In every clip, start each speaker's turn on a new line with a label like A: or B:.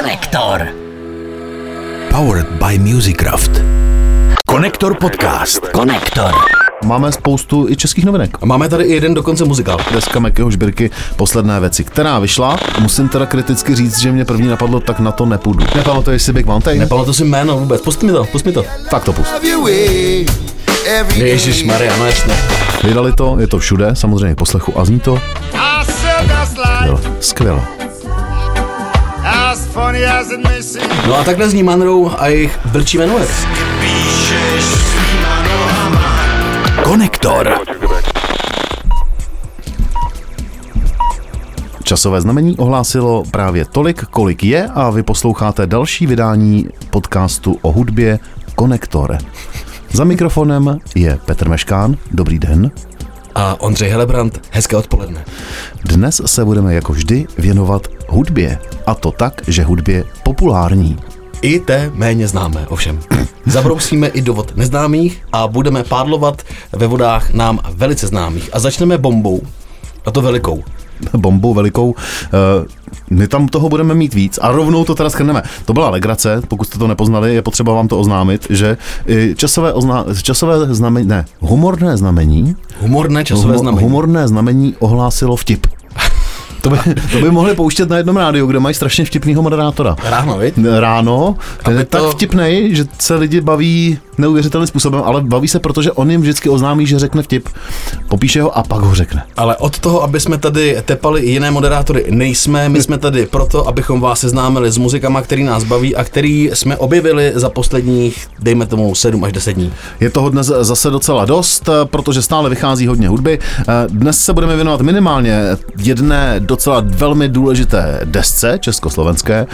A: Konektor.
B: Powered by Musicraft.
A: Konektor podcast. Konektor.
C: Máme spoustu i českých novinek.
D: A máme tady i jeden dokonce muzikál.
C: Deska Mekyho Žbirky, posledné věci, která vyšla. Musím teda kriticky říct, že mě první napadlo, tak na to nepůjdu. Nepamatuješ si Big Mountain?
D: Nepamatuji si jméno vůbec. Pust mi to, pust mi to.
C: tak to pust.
D: Ježíš Maria, no jasně.
C: Vydali to, je to všude, samozřejmě poslechu a zní to skvěle. skvěle.
D: No a takhle zní Manrou a jejich blčí menuet.
A: Konektor.
C: Časové znamení ohlásilo právě tolik, kolik je a vy posloucháte další vydání podcastu o hudbě Konektor. Za mikrofonem je Petr Meškán. Dobrý den.
D: A Ondřej Helebrant, hezké odpoledne.
C: Dnes se budeme jako vždy věnovat hudbě. A to tak, že hudbě populární.
D: I té méně známé, ovšem. Zabrousíme i do vod neznámých a budeme pádlovat ve vodách nám velice známých. A začneme bombou. A to velikou.
C: Bombou velikou. Eh, My tam toho budeme mít víc a rovnou to teda schrneme. To byla legrace, pokud jste to nepoznali, je potřeba vám to oznámit, že i časové, ozna, časové znamení, ne, humorné znamení,
D: Humorné časové znamení.
C: humorné znamení ohlásilo vtip. To by, to by mohli pouštět na jednom rádiu, kde mají strašně vtipného moderátora.
D: Ráno, viď?
C: Ráno, ten je tak
D: to-
C: vtipnej, že se lidi baví neuvěřitelným způsobem, ale baví se, protože on jim vždycky oznámí, že řekne vtip, popíše ho a pak ho řekne.
D: Ale od toho, aby jsme tady tepali jiné moderátory, nejsme. My jsme tady proto, abychom vás seznámili s muzikama, který nás baví a který jsme objevili za posledních, dejme tomu, 7 až 10 dní.
C: Je toho dnes zase docela dost, protože stále vychází hodně hudby. Dnes se budeme věnovat minimálně jedné docela velmi důležité desce československé,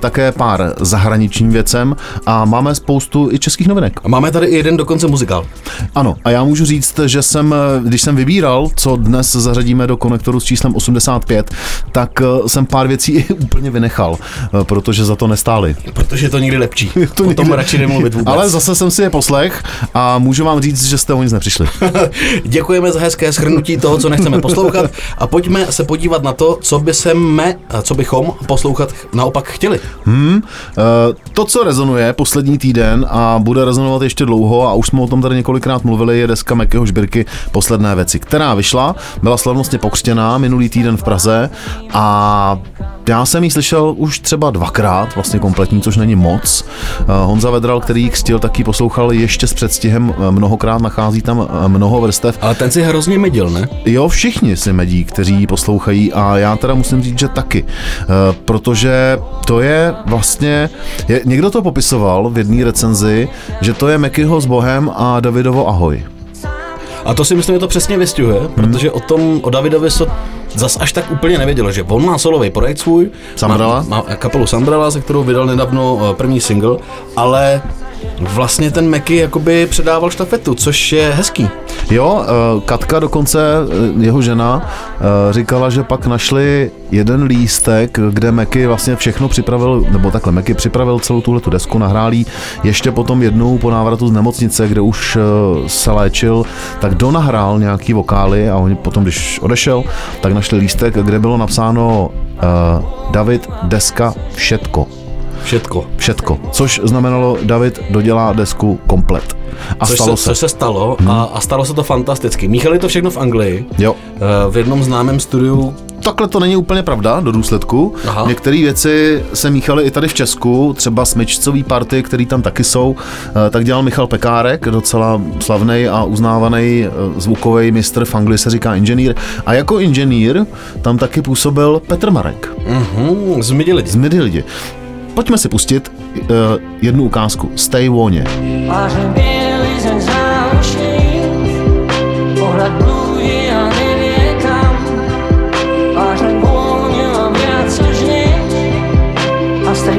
C: také pár zahraničním věcem a máme spoustu i českých novinek.
D: Máme tady i jeden dokonce muzikál.
C: Ano, a já můžu říct, že jsem, když jsem vybíral, co dnes zařadíme do konektoru s číslem 85, tak eh, jsem pár věcí i úplně vynechal, eh, protože za to nestály.
D: Protože je to nikdy lepší.
C: To
D: o tom
C: nikdy-
D: radši nemluvit vůbec.
C: Ale zase jsem si je poslech a můžu vám říct, že jste o nic nepřišli.
D: Děkujeme za hezké shrnutí toho, co nechceme poslouchat a pojďme se podívat na to, co by se me, co bychom poslouchat naopak chtěli.
C: Hmm, eh, to, co rezonuje poslední týden a bude rezonovat ještě dlouho, a už jsme o tom tady několikrát mluvili, je deska Mekyho Žbirky Posledné věci, která vyšla, byla slavnostně pokřtěná minulý týden v Praze a já jsem ji slyšel už třeba dvakrát, vlastně kompletní, což není moc. Eh, Honza Vedral, který ji křtil, taky poslouchal ještě s předstihem eh, mnohokrát, nachází tam eh, mnoho vrstev.
D: Ale ten si hrozně medil, ne?
C: Jo, všichni si medí, kteří ji poslouchají a já teda musím říct, že taky. Protože to je vlastně, je, někdo to popisoval v jedné recenzi, že to je Mekyho s Bohem a Davidovo Ahoj.
D: A to si myslím, že to přesně vystihuje,
C: Hmm.
D: protože o tom, o Davidovi se zas až tak úplně nevědělo, že on má solový projekt svůj,
C: Sambrela?
D: má, má kapelu Sambrela, se kterou vydal nedávno eh, první single, ale vlastně ten Meky jakoby předával štafetu, což je hezký.
C: Jo, e, Katka dokonce, e, jeho žena, e, říkala, že pak našli jeden lístek, kde Meky vlastně všechno připravil, nebo takhle, Meky připravil celou tuhle tu desku, nahrál ještě potom jednou po návratu z nemocnice, kde už se léčil, tak donahrál nějaký vokály a oni potom, když odešel, tak našli lístek, kde bylo napsáno David, deska, všetko.
D: Všetko.
C: Všetko. Což znamenalo, David dodělá desku komplet. A
D: což,
C: stalo
D: se,
C: se.
D: což se stalo a, a stalo se to fantasticky. Míchali to všechno v Anglii,
C: Jo.
D: eh, v jednom známém studiu,
C: Takhle to není úplně pravda do důsledku. Některé věci se míchaly i tady v Česku, třeba smyčcový party, který tam taky jsou, eh, tak dělal Michal Pekárek, docela slavný a uznávaný zvukový mistr v Anglii se říká inženýr. A jako inženýr tam taky působil Petr Marek
D: mhm, zmidi lidi.
C: z Midi lidi. Pojďme si pustit uh, jednu ukázku.
E: Pohled a kam. Viac a z tej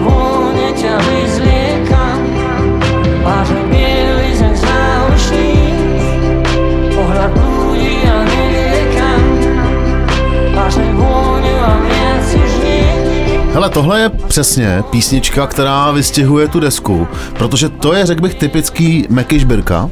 E: vyzliekam. Zem pohled a kam. Viac nie,
C: Hele, tohle je přesně písnička, která vystihuje tu desku, protože to je, řekl bych, typický Meky Žbirka,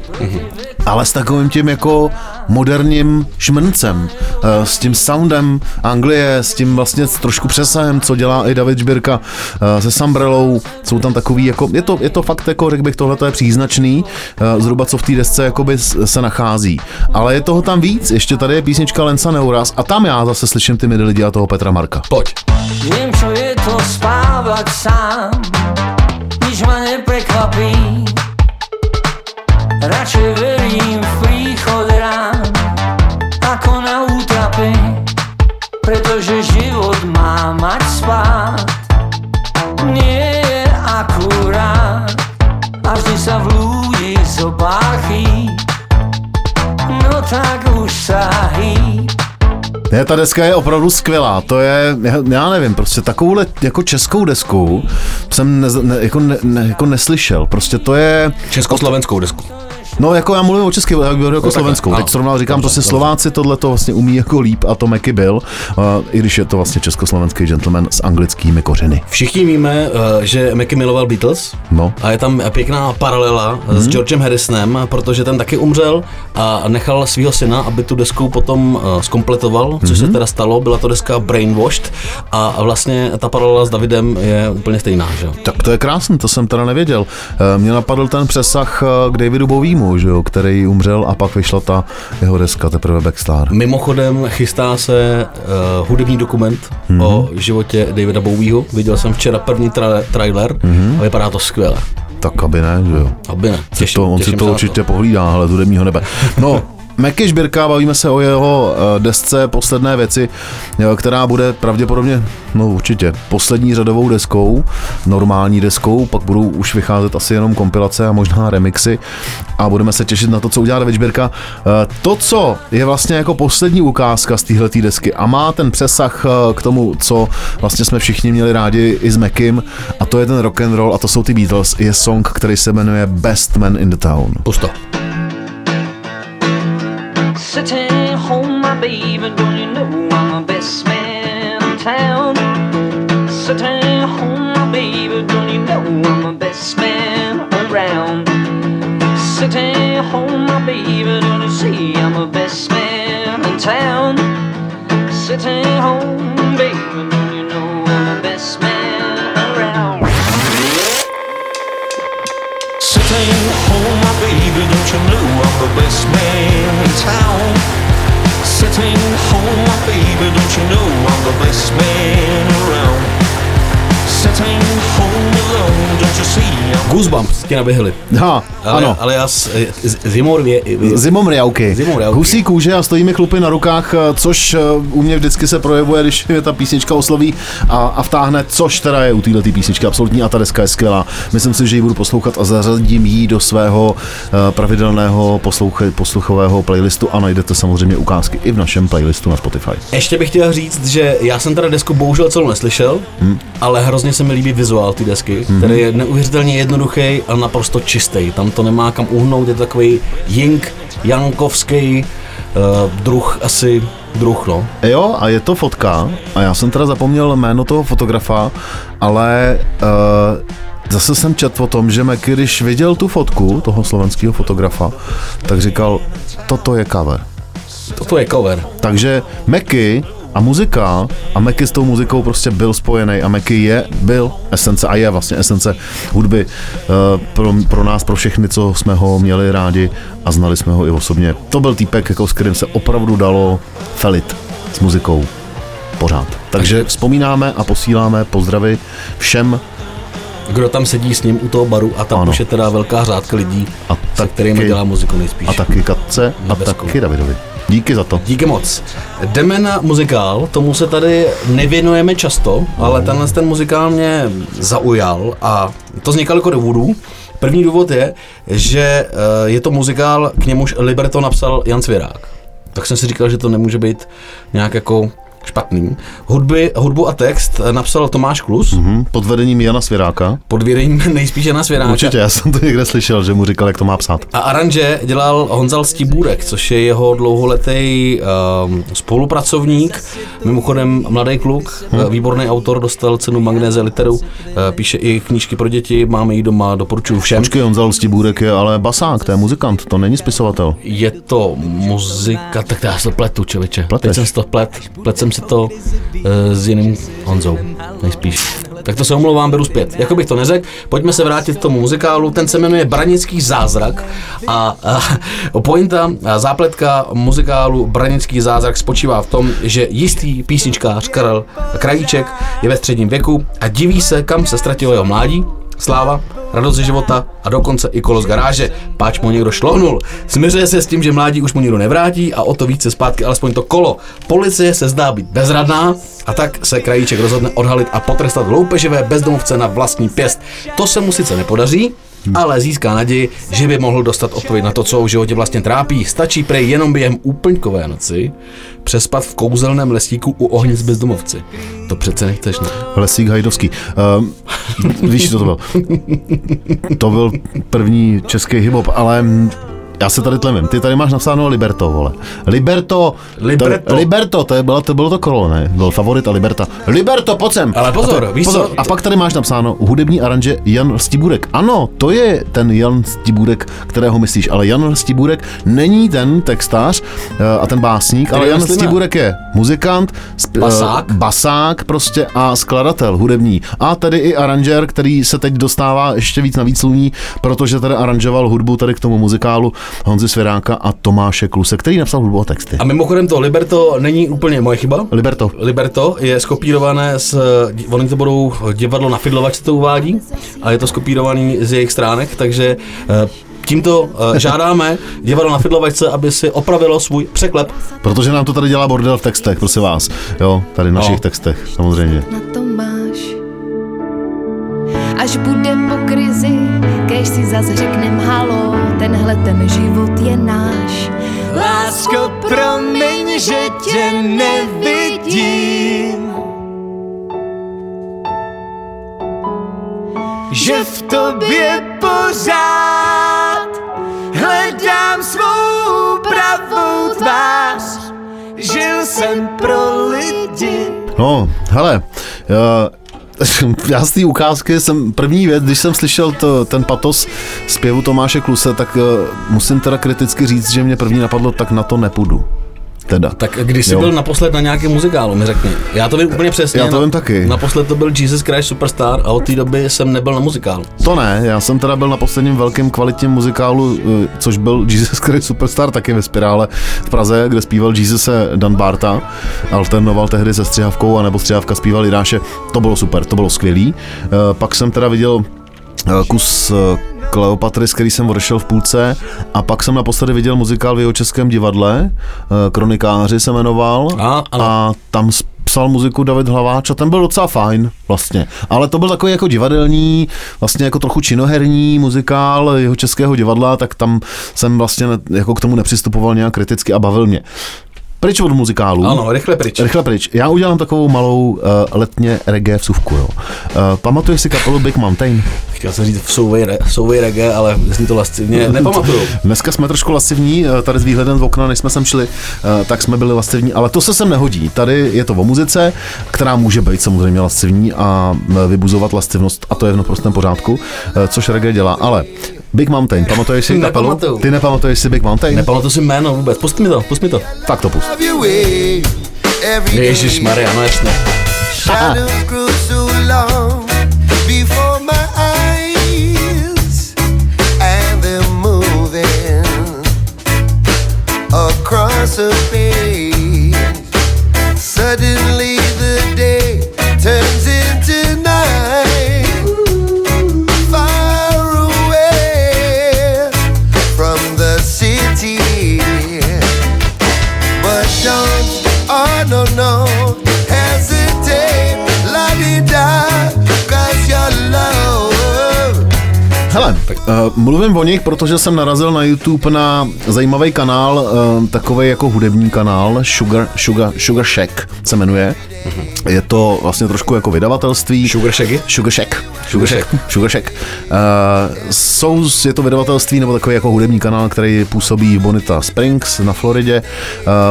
C: ale s takovým tím jako moderním šmrncem, eh, s tím soundem Anglie, s tím vlastně trošku přesahem, co dělá i David Žbirka eh, se Sambrelou, jsou tam takový, jako, je to, je to fakt, jako řekl bych, tohle je příznačný, eh, zhruba co v té desce jakoby se nachází. Ale je toho tam víc, ještě tady je písnička Lensa Neuras a tam já zase slyším ty midi lidi a toho Petra Marka.
D: Pojď.
E: Viem, čo je to spávať sám, nič ma neprekvapí. Radšej verím
C: Ta deska je opravdu skvělá, to je, já- já nevím, prostě takovouhle jako českou desku jsem ne, ne, jako, ne, ne, jako neslyšel, prostě to je,
D: Československou desku.
C: No jako já mluvím o české, jako, jako
D: takhle,
C: slovenskou,
D: ano.
C: teď srovnal, říkám,
D: Dobře,
C: prostě
D: dobře.
C: Slováci tohle to vlastně umí jako líp a to Meky byl, uh, i když je to vlastně československý gentleman s anglickými kořeny.
D: Všichni víme, eh, že Mackie miloval Beatles.
C: No.
D: A je tam pěkná paralela hmm. s Georgem Harrisonem, protože ten taky umřel a nechal svého syna, aby tu desku potom eh, zkompletoval, což se teda stalo. Byla to deska Brainwashed a vlastně ta paralela s Davidem je úplně stejná, že jo?
C: Tak to je krásný, to jsem teda nevěděl. Eh, Mě napadl ten přesah k Davidu Bovímu, že jo, který umřel a pak vyšla ta jeho deska teprve Backstar.
D: Mimochodem chystá se uh, hudební dokument
C: Mhm.
D: mm-hmm. o životě Davida Bowieho. Viděl jsem včera první tra- trailer
C: Mhm.
D: mm-hmm. a vypadá to skvěle.
C: Tak aby ne, že jo.
D: Aby ne.
C: Těším, to, on si
D: těším
C: to
D: se na
C: určitě pohlídá, ale hudebního nebe. No, Meky Žbirka, bavíme se o jeho eh, desce Posledné věci, která bude pravděpodobně, no určitě, poslední řadovou deskou, normální deskou, pak budou už vycházet asi jenom kompilace a možná remixy a budeme se těšit na to, co udělá David Žbirka. Eh, To, co je vlastně jako poslední ukázka z téhleté desky a má ten přesah eh, k tomu, co vlastně jsme všichni měli rádi i s Mekim a to je ten rock and roll a to jsou ty Beatles, je song, který se jmenuje Best Man in the Town.
D: Pusto.
E: Sitting home, my baby, don't you know I'm the best man in town? Sitting home, my baby, don't you know I'm the best man around? Sitting home, my baby, don't you see I'm the best man in town? Sitting home, baby, don't you know I'm the best man around?
F: Sitting home, my baby, don't you know I'm the best man town? Sitting home, my baby, don't you know I'm the best man around?
D: Goosebumps ti naběhly.
C: Ha,
D: Ale,
C: ano.
D: ale já s, z, zimorvě,
C: Zimomriauky.
D: Zimomriauky.
C: Husí kůže a stojí mi chlupy na rukách, eh, což eh, u mě vždycky se projevuje, když mě ta písnička osloví a, a vtáhne, což teda je u této písničky absolutní a ta deska je skvělá. Myslím si, že ji budu poslouchat a zařadím ji do svého eh, pravidelného poslouche, posluchového playlistu a najdete samozřejmě ukázky i v našem playlistu na Spotify.
D: Ještě bych chtěl říct, že já jsem teda desku bohužel celou neslyšel, hmm. ale hrozně se mi líbí vizuál té desky, hmm. který je neuvěřitelně jednoduchý a naprosto čistý. Tam to nemá kam uhnout, je to takový Jink, Jankovský uh, druh, asi druh, no.
C: Jo, a je to fotka, a já jsem teda zapomněl jméno toho fotografa, ale uh, zase jsem četl o tom, že Meky, když viděl tu fotku toho slovenského fotografa, tak říkal, toto je cover.
D: Toto je cover.
C: Takže Meky a muzika a Meky s tou muzikou prostě byl spojený a Meky je, byl esence a je vlastně esence hudby uh, pro, pro nás, pro všechny, co jsme ho měli rádi a znali jsme ho i osobně. To byl týpek, jako s kterým se opravdu dalo felit s muzikou pořád. Takže vzpomínáme a posíláme pozdravy všem
D: Kdo tam sedí s ním u toho baru a tam
C: Ano.
D: už je teda velká řádka lidí,
C: a
D: se kterými dělá muziku nejspíš.
C: a taky Katce a taky Davidovi. Díky za to.
D: Díky moc. Jdeme na muzikál, tomu se tady nevěnujeme často, ale tenhle ten muzikál mě zaujal a to z několika důvodů. První důvod je, že eh, je to muzikál, k němuž libreto napsal Jan Svěrák. Tak jsem si říkal, že to nemůže být nějak jako špatný. Hudby, hudbu a text napsal Tomáš Klus
C: Hm, pod vedením Jana Svěráka.
D: pod vědením nejspíš na Svěráča.
C: Určitě, já jsem to někde slyšel, že mu říkal, jak to má psát.
D: A aranže dělal Honzal Stibůrek, což je jeho dlouholetý um, spolupracovník, mimochodem mladý kluk, hmm. výborný autor, dostal cenu Magnéze literu, uh, píše i knížky pro děti, máme ji doma, doporučuji všem.
C: Počkej, Honzal Stibůrek je ale basák, to je muzikant, to není spisovatel.
D: Je to muzika, tak já se pletu, čověče.
C: Pleteš.
D: Teď jsem to plet, plet jsem si to uh, s jiným Honzou, nejspíš. Tak to se omlouvám, beru zpět. Jako bych to neřekl, pojďme se vrátit k tomu muzikálu. Ten se jmenuje Branický zázrak a, a pointa, a zápletka muzikálu Branický zázrak spočívá v tom, že jistý písničkář Karel Krajíček je ve středním věku a diví se, kam se ztratilo jeho mládí, sláva, radost ze života a dokonce i kolo z garáže, páč mu někdo šlohnul. Směřuje se s tím, že mládí už mu nikdo nevrátí a o to více zpátky alespoň to kolo. Policie se zdá být bezradná a tak se krajíček rozhodne odhalit a potrestat loupeživé bezdomovce na vlastní pěst. To se mu sice nepodaří, ale získá naději, že by mohl dostat odpověď na to, co ho v životě vlastně trápí. Stačí prej jenom během úplňkové noci přespat v kouzelném lesíku u ohnic bezdomovci. To přece nechceš, ne?
C: Lesík Hajdovský. Um, víš, co to byl? To byl první český hip-hop, ale já se tady tlemím. Ty tady máš napsáno Liberto, vole. Liberto.
D: Liberto.
C: To, Liberto, to, je, bylo, to bylo to kolo, ne? Byl favorit a Liberta. Liberto, pojď sem.
D: Ale pozor,
C: a to,
D: víš
C: pozor,
D: co?
C: A pak tady máš napsáno hudební aranže Jan Stibůrek. Ano, to je ten Jan Stibůrek, kterého myslíš, ale Jan Stibůrek není ten textář eh, a ten básník, ale Jan
D: myslíme.
C: Stibůrek je muzikant, sp-
D: Basák.
C: eh, basák prostě a skladatel hudební. A tedy i aranžér, který se teď dostává ještě víc na víc sluní, protože tady aranžoval hudbu tady k tomu muzikálu Honzy Svěráka a Tomáše Kluse, který napsal hudbu a texty.
D: A mimochodem to Liberto není úplně moje chyba.
C: Liberto.
D: Liberto je skopírované z, oni to budou divadlo na Fidlovač to uvádí a je to skopírovaný z jejich stránek, takže eh, tímto eh, žádáme divadlo na Fidlovačce, aby si opravilo svůj překlep.
C: Protože nám to tady dělá bordel v textech, prosím vás. Jo, tady v našich
D: No.
C: textech, samozřejmě.
G: na to. Až bude po krizi, kež si zas řeknem halo, tenhle ten život je náš.
F: Lásko, promiň, že tě nevidím. Že v tobě pořád hledám svou pravou tvář. Žil jsem pro lidi.
C: No, hele, já, já z té ukázky jsem první věc, když jsem slyšel to, ten patos zpěvu Tomáše Kluse, tak uh, musím teda kriticky říct, že mě první napadlo, tak na to nepůjdu. Teda.
D: Tak když jsi
C: Jo.
D: byl naposled na nějakém muzikálu, mi řekni. Já to vím úplně přesně.
C: Já to vím taky.
D: Naposled to byl Jesus Christ Superstar a od té doby jsem nebyl na muzikálu.
C: To ne, já jsem teda byl na posledním velkém kvalitním muzikálu, eh, což byl Jesus Christ Superstar, taky ve Spirále v Praze, kde zpíval Jesus Dan Barta, alternoval tehdy se střihavkou, anebo střihavka zpíval Jiráše. To bylo super, to bylo skvělý. Eh, Pak jsem teda viděl eh, kus Kleopatry, z který jsem odešel v půlce a pak jsem naposledy viděl muzikál v jeho českém divadle, eh, Kronikáři se jmenoval
D: A, ano.
C: a tam psal muziku David Hlaváč a ten byl docela fajn vlastně. Ale to byl takový jako divadelní, vlastně jako trochu činoherní muzikál jeho českého divadla, tak tam jsem vlastně jako k tomu nepřistupoval nějak kriticky a bavil mě. Pryč od muzikálu.
D: Ano, rychle pryč.
C: Rychle pryč. Já udělám takovou malou uh, letně reggae vsuvku. Jo. Uh, pamatuješ si kapelu Big Mountain?
D: Chtěl jsem říct souvej, re, souvej reggae, ale zní to lascivně. Nepamatuju.
C: Dneska jsme trošku lascivní, eh, tady s výhledem z okna, než jsme sem šli, eh, tak jsme byli lascivní, ale to se sem nehodí. Tady je to o muzice, která může být samozřejmě lascivní a vybuzovat lascivnost a to je v naprostém pořádku, eh, což reggae dělá. Ale Big Mountain, pamatuješ si kapelu?
D: Nepamatuju.
C: Ty nepamatuješ si Big Mountain?
D: Nepamatuju si jméno vůbec. Pust mi to, pust mi to.
C: tak to pust.
D: Ježíš Maria, no jasně.
H: Shadows grew
C: Hele, uh, mluvím o nich, protože jsem narazil na YouTube na zajímavý kanál, uh, takový jako hudební kanál, Sugar, Sugar, Sugar Shack se jmenuje. Je to vlastně trošku jako vydavatelství.
D: Sugar Shacky?
C: Sugar Shack.
D: Sugar Shack.
C: Sugar Shack. Uh, jsou, je to vydavatelství nebo takový jako hudební kanál, který působí v Bonita Springs na Floridě.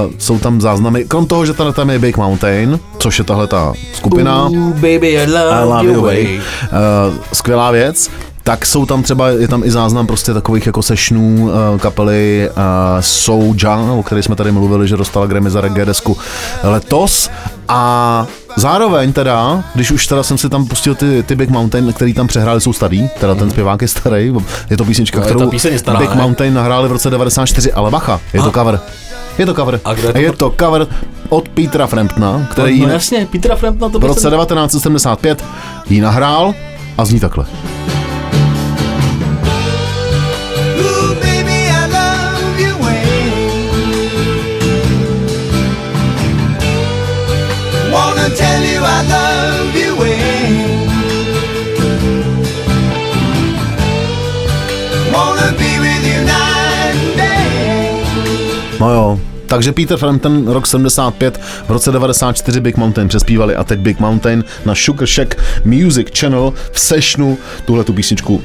C: Uh, jsou tam záznamy, krom toho, že tady tam je Big Mountain, což je tahle ta skupina.
D: Ooh, baby, I love,
C: I love
D: your way.
C: way. Uh, skvělá věc. Tak jsou tam třeba, je tam i záznam prostě takových jako sessionů uh, kapely uh, Soulja, o které jsme tady mluvili, že dostala Grammy za reggae desku letos. A zároveň teda, když už teda jsem si tam pustil ty, ty Big Mountain, který tam přehráli, jsou starý, teda ten zpěvák je starý, je to písnička,
D: No,
C: kterou
D: je stará,
C: Big
D: ne?
C: Mountain nahráli v roce 94, ale bacha, je to cover. Je to cover.
D: A je to
C: je to cover od Petra Framptona, který
D: No jasně, Petra Framptona to
C: v roce
D: jsem-
C: 1975 ji nahrál a zní takhle.
H: Tell you I love your way. Wanna be with you night and day.
C: No jo, takže Peter Frampton rok 75, v roce 94 Big Mountain přespívali a teď Big Mountain na Sugar Shack Music Channel v sessionu tuhle tu písničku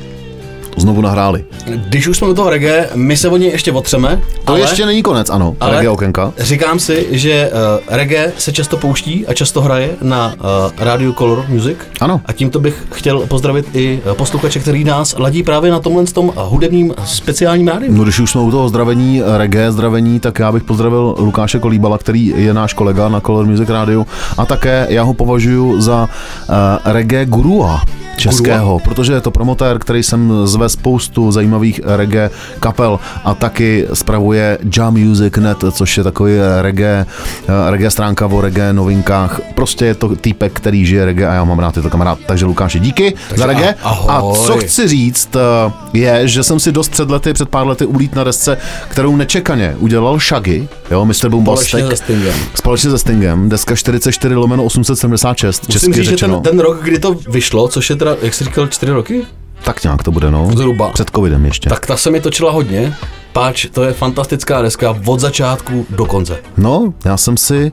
C: znovu nahráli.
D: Když už jsme u toho reggae, my se o něj ještě otřeme,
C: To
D: ale,
C: ještě není konec, ano,
D: ale
C: reggae okénka.
D: říkám si, že uh, reggae se často pouští a často hraje na uh, rádiu Color Music.
C: Ano.
D: A tímto bych chtěl pozdravit i eh, posluchače, který nás ladí právě na tomhle tom hudebním speciálním rádiu.
C: No když už jsme u toho zdravení, reggae zdravení, tak já bych pozdravil Lukáše Kolíbala, který je náš kolega na Color Music Radio a také já ho považuji za uh, reggae gurua českého, protože je to promotér, který sem zve spoustu zajímavých reggae kapel a taky spravuje Jamusic.net, což je takový reggae, eh, reggae stránka o reggae novinkách. Prostě je to týpek, který žije reggae a já mám rád tyto kamarád. Takže Lukáši, díky za reggae.
D: a- ahoj.
C: A co chci říct, eh, je, že jsem si dost před lety, před pár lety ulít na desce, kterou nečekaně udělal Shaggy, jo, Mr. Bombastic.
D: Společně se Stingem.
C: Společně se Stingem, deska 44 lomeno 876,
D: Musím
C: česky
D: říct, že
C: řečeno.
D: ten, ten rok, kdy to vyšlo, což je teda, jak jsi říkal, čtyři roky?
C: Tak nějak to bude, no.
D: Zhruba.
C: Před covidem ještě.
D: Tak ta se mi točila hodně, páč to je fantastická deska od začátku do konce.
C: No, já jsem si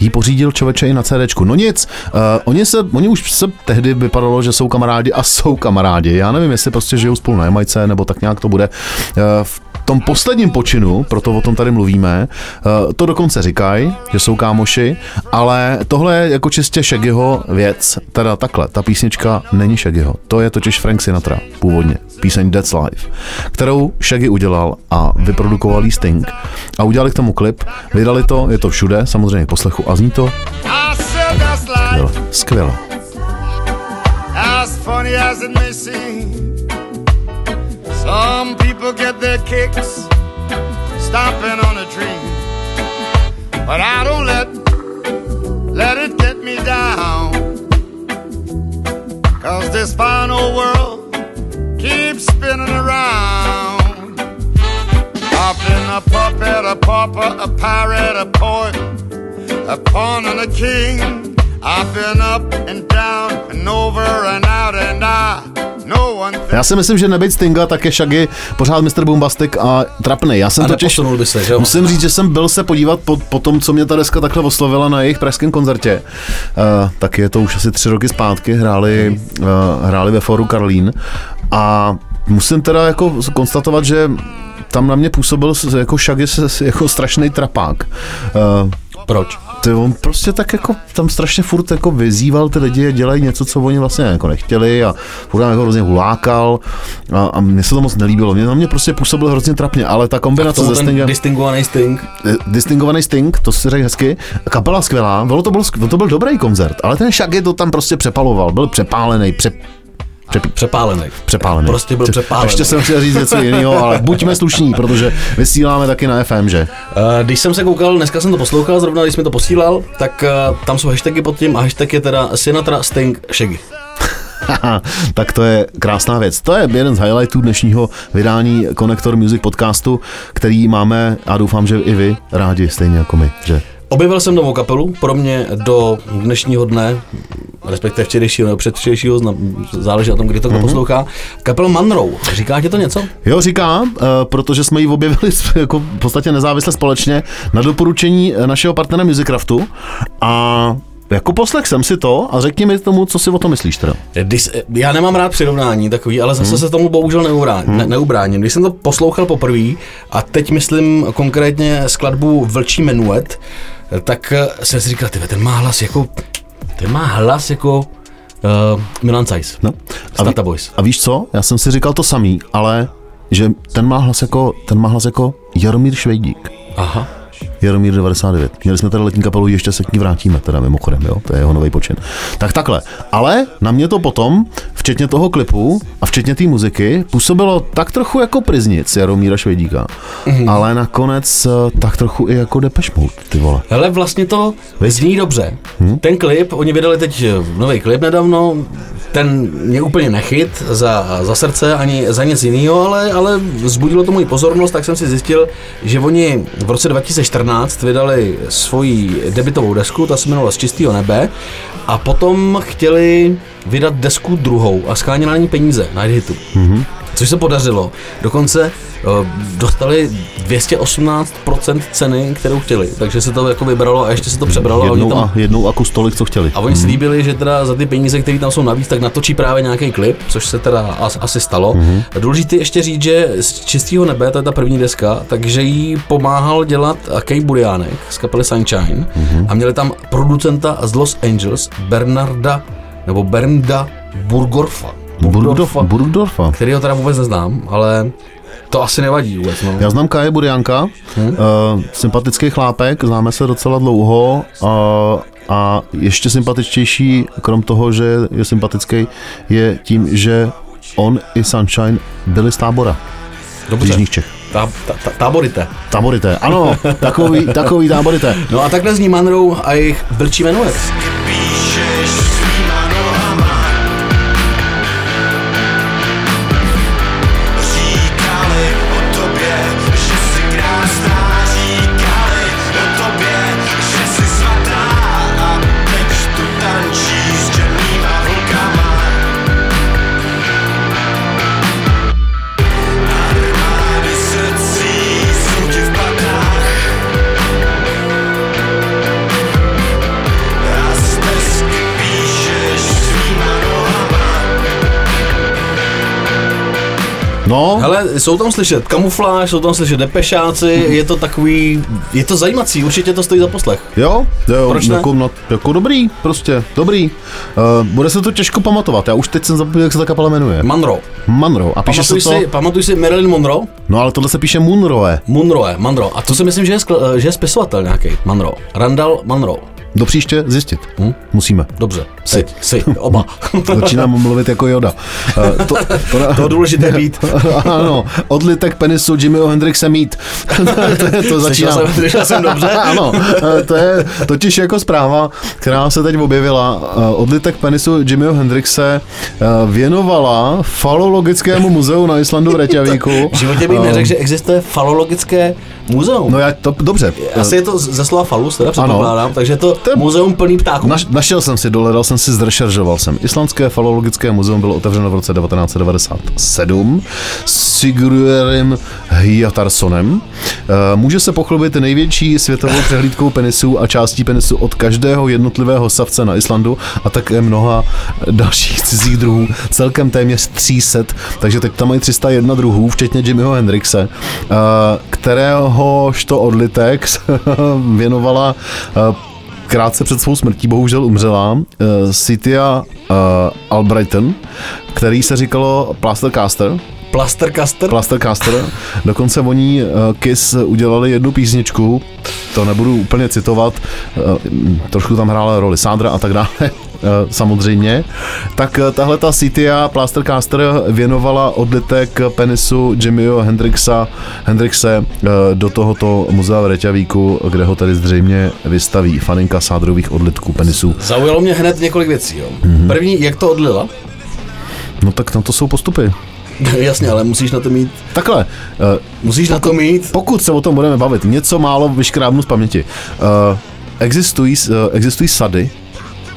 C: jí pořídil člověče i na CDčku. No nic, uh, oni, se, oni už se tehdy vypadalo, že jsou kamarádi a jsou kamarádi. Já nevím, jestli prostě žijou spolu na Jamajce, nebo tak nějak to bude. Uh, v tom posledním počinu, proto o tom tady mluvíme, uh, to dokonce říkají, že jsou kámoši, ale tohle je jako čistě Shaggyho věc. Teda takhle, ta písnička není Shaggyho. To je totiž Frank Sinatra původně, píseň That's Life, kterou Shaggy udělal a vyprodukoval jí Sting a udělali k tomu klip, vydali to, je to všude, samozřejmě k poslechu a zní to skvěle. skvěle.
I: as funny as it may seem. Some people get their kicks stomping on a dream, but I don't let let it get me down. Cause this fine old world keeps spinning around. I've been a puppet, a pauper, a pirate, a poet, a pawn and a king. I've been up and down and over and
C: Já si myslím, že nebejt Stinga, tak je Shaggy pořád Mr. Bombastic a trapný. Já jsem
D: A
C: totiž,
D: by se, že jo?
C: musím říct, že jsem byl se podívat po, po tom, co mě ta deska takhle oslovila na jejich pražském koncertě. Uh, tak je to už asi tři roky zpátky, hráli, uh, hráli ve foru Karlín a musím teda jako konstatovat, že tam na mě působil jako Shaggy jako strašný trapák. Uh,
D: Proč?
C: ty on prostě tak jako tam strašně furt jako vyzýval ty lidi, dělají něco, co oni vlastně jako nechtěli a furt tam jako hrozně hulákal a, a mně se to moc nelíbilo. Mě na mě prostě působil hrozně trapně, ale ta kombinace
D: ten
C: Stingem,
D: distingovaný Sting.
C: eh, distingovaný Sting, to si řekl hezky, kapela skvělá, bylo to byl, to byl dobrý koncert, ale ten Shaggy to tam prostě přepaloval, byl přepálený, pře, přepí,
D: Přepálený.
C: přepálený.
D: Prostě byl
C: Pře-
D: přepálený.
C: Ještě jsem chtěl říct něco jiného, ale buďme slušní, protože vysíláme taky na FM, že?
D: Uh, když jsem se koukal, dneska jsem to poslouchal, zrovna když mi to posílal, tak uh, tam jsou hashtagy pod tím a hashtag je teda Sinatra Sting Shaggy.
C: Tak to je krásná věc. To je jeden z highlightů dnešního vydání Connector Music podcastu, který máme a doufám, že i vy rádi, stejně jako my, že?
D: Objevil jsem novou kapelu, pro mě do dnešního dne, respektive včerejšího nebo předvčerejšího, záleží na tom, kdy to kdo poslouchá, kapela Monroe. Říká ti to něco?
C: Jo, říká, uh, protože jsme ji objevili jako v podstatě nezávisle společně na doporučení eh, našeho partnera Musicraftu a jako poslech jsem si to a řekni mi tomu, co si o tom myslíš teda.
D: Když, já nemám rád přirovnání takový, ale zase se tomu bohužel neubráním. Ne, neubráním. Když jsem to poslouchal poprvé, a teď myslím konkrétně skladbu Vlčí menuet, tak eh, jsem si říkal, ty ten má hlas jako, ten má hlas jako uh, Milan Zeiss.
C: No.
D: A
C: ví-
D: Boys.
C: a víš co, já jsem si říkal to samý, ale že ten má hlas jako, ten má hlas jako Jaromír Švejdík.
D: Aha.
C: Jaromír 99. Měli jsme tady letní kapelu, ještě se k ní vrátíme, teda mimochodem, jo, to je jeho nový počin. Tak takhle. Ale na mě to potom, včetně toho klipu a včetně té muziky, působilo tak trochu jako priznic Jaromíra Švejdíka, mm-hmm. ale nakonec eh, tak trochu i jako Depeche Mode, ty vole.
D: Hele, vlastně to
C: Viď?
D: zní dobře.
C: Hm?
D: Ten klip, oni vydali teď nový klip nedávno, ten mě úplně nechyt za, za srdce ani za nic jiného, ale, ale vzbudilo to moji pozornost, tak jsem si zjistil, že oni v roce 2014 vydali svoji debitovou desku, ta se jmenovala Z čistého nebe, a potom chtěli vydat desku druhou a skánili na ní peníze, na hitu. Mm-hmm. Což se podařilo. Dokonce eh, dostali 218% ceny, kterou chtěli. Takže se to jako vybralo a ještě se to přebralo. a oni
C: Jednou
D: tam
C: a, jednou a kus tolik, co chtěli.
D: a oni slíbili, že teda za ty peníze, které tam jsou navíc, tak natočí právě nějaký klip, což se teda as, asi stalo. Mm-hmm. Důležité ještě říct, že z čistého nebe, to je ta první deska, takže jí pomáhal dělat Kej Buriánek z kapely Sunshine mm-hmm. a měli tam producenta z Los Angeles, Bernarda, nebo Bernda Burgorfa.
C: Burgdorf, Burgdorfa.
D: který ho teda vůbec neznám, ale to asi nevadí vůbec. No.
C: Já znám Kaje Burianka, hmm? uh, sympatický chlápek, známe se docela dlouho uh, a ještě sympatičtější, krom toho, že je sympatický, je tím, že on i Sunshine byli z tábora.
D: Dobře.
C: Jižních Čech.
D: Tá, tá, tá, táborité.
C: Táborité, ano, takový, takový táborité.
D: No a takhle zní Manrou a jejich Vlčí menuet.
F: Bon
C: No,
D: Hele, jsou tam slyšet kamufláž, jsou tam slyšet depešáci, je to takový, je to zajímací, určitě to stojí za poslech.
C: jo, jo
D: Proč ne?
C: jako, no, jako dobrý, prostě, dobrý. Uh, bude se to těžko pamatovat, já už teď jsem zapomněl, jak se ta kapela jmenuje.
D: Monroe.
C: Monroe. A píše se
D: Pamatuj
C: to,
D: si, pamatuj si Marilyn Monroe?
C: no ale tohle se píše Monroe.
D: Monroe, Monroe. A to si myslím, že je, skl- že je spisovatel nějaký, Monroe. Randall Monroe.
C: Do příště zjistit.
D: Hm?
C: Musíme.
D: Dobře, si, si, oba.
C: Začínám mluvit jako Yoda. Uh, to, to,
D: to důležité být.
C: ano, odlitek penisu Jimmyho Hendrixe mít. to, je, to začíná.
D: Slyšel jsem, slyšel jsem dobře.
C: ano, eh, to je totiž jako zpráva, která se teď objevila. Eh, Odlitek penisu Jimmyho Hendrixe eh, věnovala falologickému muzeu na Islandu v Reykjavíku.
D: V životě bych neřekl, že existuje falologické muzeum.
C: No já to, dobře.
D: Asi je to ze slova falus, teda předpokládám, takže je to muzeum plný ptáků.
C: Naš, našel jsem si, dohledal jsem si, zrešeržoval jsem. Islandské falologické muzeum bylo otevřeno v roce 1997 Sigurðurem Hjatarsonem. Eh, Může se pochlubit největší světovou přehlídkou penisů a částí penisu od každého jednotlivého savce na Islandu a také mnoha dalších cizích druhů. Celkem téměř 300, takže teď tam mají 301 druhů, včetně Jimmyho Hendrixe, eh, kteréhož to odlitek věnovala eh, krátce před svou smrtí bohužel umřela uh, Cynthia uh, Albrighton, který se říkalo Plastercaster.
D: Plastercaster?
C: Plastercaster. Dokonce oni uh, Kiss udělali jednu písničku, to nebudu úplně citovat, uh, trošku tam hrála roli Sandra a tak dále. eh, samozřejmě, tak eh, tahle ta Cynthia Plastercaster věnovala odlitek penisu Jimmyho Hendrixa, Hendrixe eh, do tohoto muzea v Reťavíku, kde ho tady zřejmě vystaví faninka sádrových odlitků penisů.
D: Zaujalo mě hned několik věcí. Jo.
C: Mhm.
D: Mm-hmm. První, jak to odlila?
C: No tak na to jsou postupy.
D: Jasně, ale musíš na to mít.
C: Takhle, eh,
D: Musíš na to mít.
C: pokud se o tom budeme bavit, něco málo vyškrábnu z paměti. Uh, existují, eh, existují sady,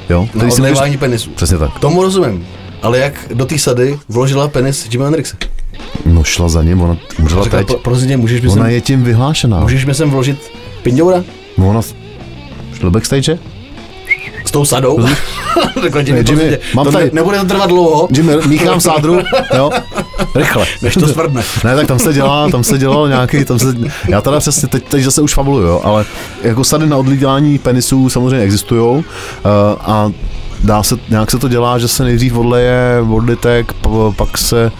C: jo,
D: Na
C: který si můžeš-
D: odlévání penisu.
C: Přesně tak.
D: Tomu rozumím. Ale jak do té sady vložila penis Jimi Hendrixe?
C: No šla za ním, ona umřela teď.
D: "Pro- prosím tě, můžeš mi
C: Ona
D: sem,
C: je tím vyhlášená.
D: můžeš mi sem vložit pindoura?
C: No ona šla backstage?
D: S tou sadou? Řekla Jimmy,
C: Ne, Jimmy,
D: tě,
C: mám
D: to
C: tady-
D: ne- nebude to trvat dlouho,
C: Jimmy, míchám sádru, jo, rychle.
D: než to svrdne.
C: Ne, tak tam se dělá, tam se dělal nějaký, tam se, já teda přesně, teď, teď zase už fabuluju, jo, ale jako sady na odlítání penisů samozřejmě existují uh, a dá se, nějak se to dělá, že se nejdřív odleje odlitek, pak se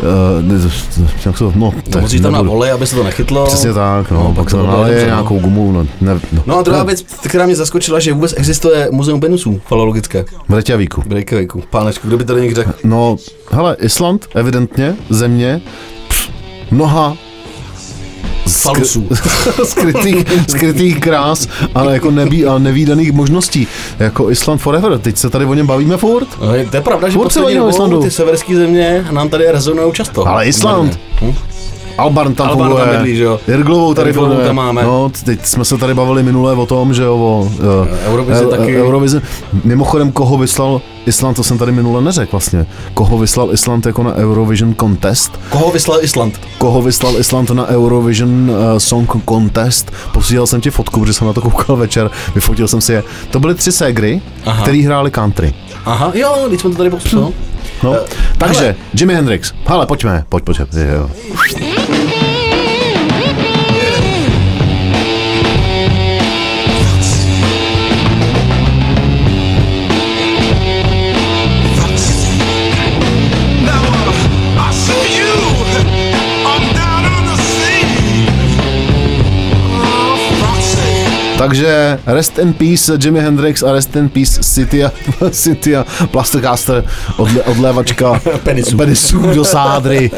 C: Uh, ne, jak se, no,
D: No, musíš tam na volej, aby se to nechytlo.
C: Přesně tak, no,
D: No,
C: pak
D: to
C: naleje
D: dobře, no.
C: nějakou gumu, no, ne, no.
D: No a druhá věc, která mě zaskočila, že vůbec existuje muzeum penisů falologické
C: V Reťavíku.
D: v Reykjavíku. Pánečku, kdo by to někdo řekl?
C: No, hele, Island, evidentně, země, pff, mnoha
D: Falusů.
C: skrytých, skrytých krás, ale jako nebí, a nevýdaných možností. Jako Island Forever, teď se tady o něm bavíme furt.
D: No, je- to je pravda, že
C: Furt
D: poslední dobou
C: Islandu.
D: ty severské země nám tady rezonují často.
C: Ale Island.
D: Hm?
C: Albarn tam
D: Albarn tam
C: funguje,
D: bydlí, že jo?
C: Jirglovou tady
D: Jirglovou
C: funguje.
D: tam máme.
C: No, teď jsme se tady bavili minule o tom, že jo, o uh,
D: Eurovizi taky.
C: Eurovizi. Mimochodem, koho vyslal Island, to jsem tady minule neřekl vlastně. Koho vyslal Island jako na Eurovision Contest?
D: Koho vyslal Island?
C: koho vyslal Island na Eurovision uh, Song Contest. Posílal jsem ti fotku, protože jsem na to koukal večer, vyfotil jsem si je. To byly tři ségry,
D: Aha.
C: který hráli country.
D: Aha, jo, teď jsme to tady popsal.
C: No.
D: Eh,
C: Takže,
D: hele.
C: Jimi Hendrix. Hele, pojďme, pojď, pojď. Jo. Takže Rest in Peace Jimi Hendrix a Rest in Peace Cynthia, Cynthia Plastercaster, odle, odlévačka
D: Penisů.
C: penisů do sádry.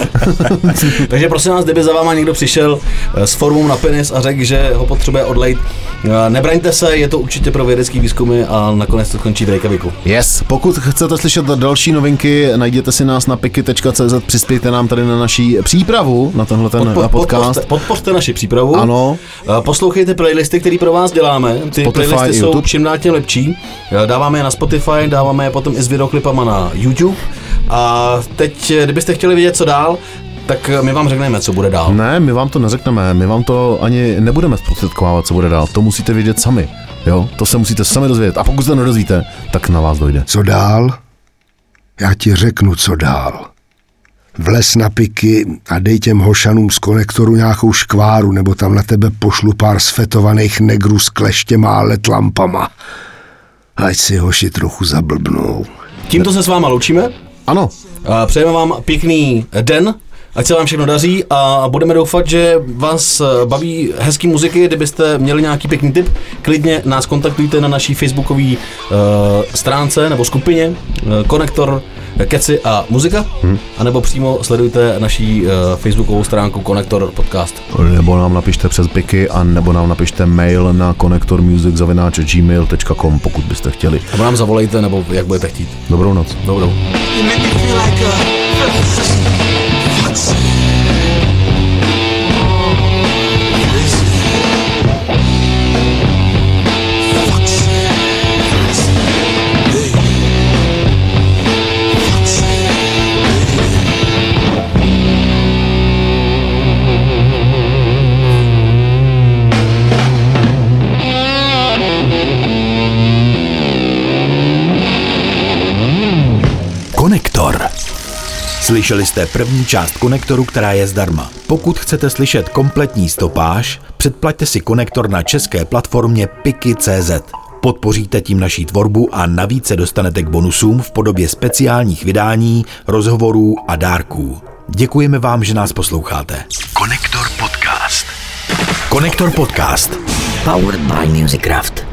D: Takže prosím vás, kdyby za váma někdo přišel eh, s formou na penis a řekl, že ho potřebuje odlejt, eh, nebraňte se, je to určitě pro vědecký výzkumy a nakonec to skončí v Reykjaviku.
C: Yes, pokud chcete slyšet další novinky, najděte si nás na piky.cz, přispějte nám tady na naší přípravu na tenhle ten
D: Podpo-
C: podcast.
D: Podpořte, podpořte naši přípravu.
C: Ano.
D: Eh, Poslouchejte playlisty, které pro vás děláme. Ty
C: Spotify
D: playlisty
C: i
D: jsou
C: YouTube.
D: čím dál tím lepší. Dáváme je na Spotify, dáváme je potom i s videoklipama na YouTube. A teď, kdybyste chtěli vědět, co dál, tak my vám řekneme, co bude dál.
C: Ne, my vám to neřekneme, my vám to ani nebudeme zprostředkovávat, co bude dál. To musíte vědět sami. Jo, to se musíte sami dozvědět. A pokud se to nedozvíte, tak na vás dojde.
J: Co dál? Já ti řeknu, co dál. Vles na piky a dej těm hošanům z konektoru nějakou škváru, nebo tam na tebe pošlu pár sfetovaných negrů s kleštěma a let lampama. Ať si hoši trochu zablbnou.
D: Tímto se s váma loučíme.
C: Ano,
D: Přejeme vám pěkný den, ať se vám všechno daří a budeme doufat, že vás eh, baví hezký muziky, kdybyste měli nějaký pěkný tip, klidně nás kontaktujte na naší facebookové uh, stránce nebo skupině uh, Konektor Keci a muzika, hmm. anebo přímo sledujte naší uh, facebookovou stránku Konektor Podcast.
C: nebo nám napište přes piky, a nebo nám napište mail na konektormusic.gmail.com, pokud byste chtěli.
D: Nebo nám zavolejte, nebo jak budete chtít.
C: Dobrou noc.
D: Dobrou.
I: You
A: Slyšeli jste první část konektoru, která je zdarma. Pokud chcete slyšet kompletní stopáž, předplaťte si konektor na české platformě Piki.cz. Podpoříte tím naší tvorbu a navíc se dostanete k bonusům v podobě speciálních vydání, rozhovorů a dárků. Děkujeme vám, že nás posloucháte. Konektor Podcast. Konektor Podcast.
K: Powered by Musicraft.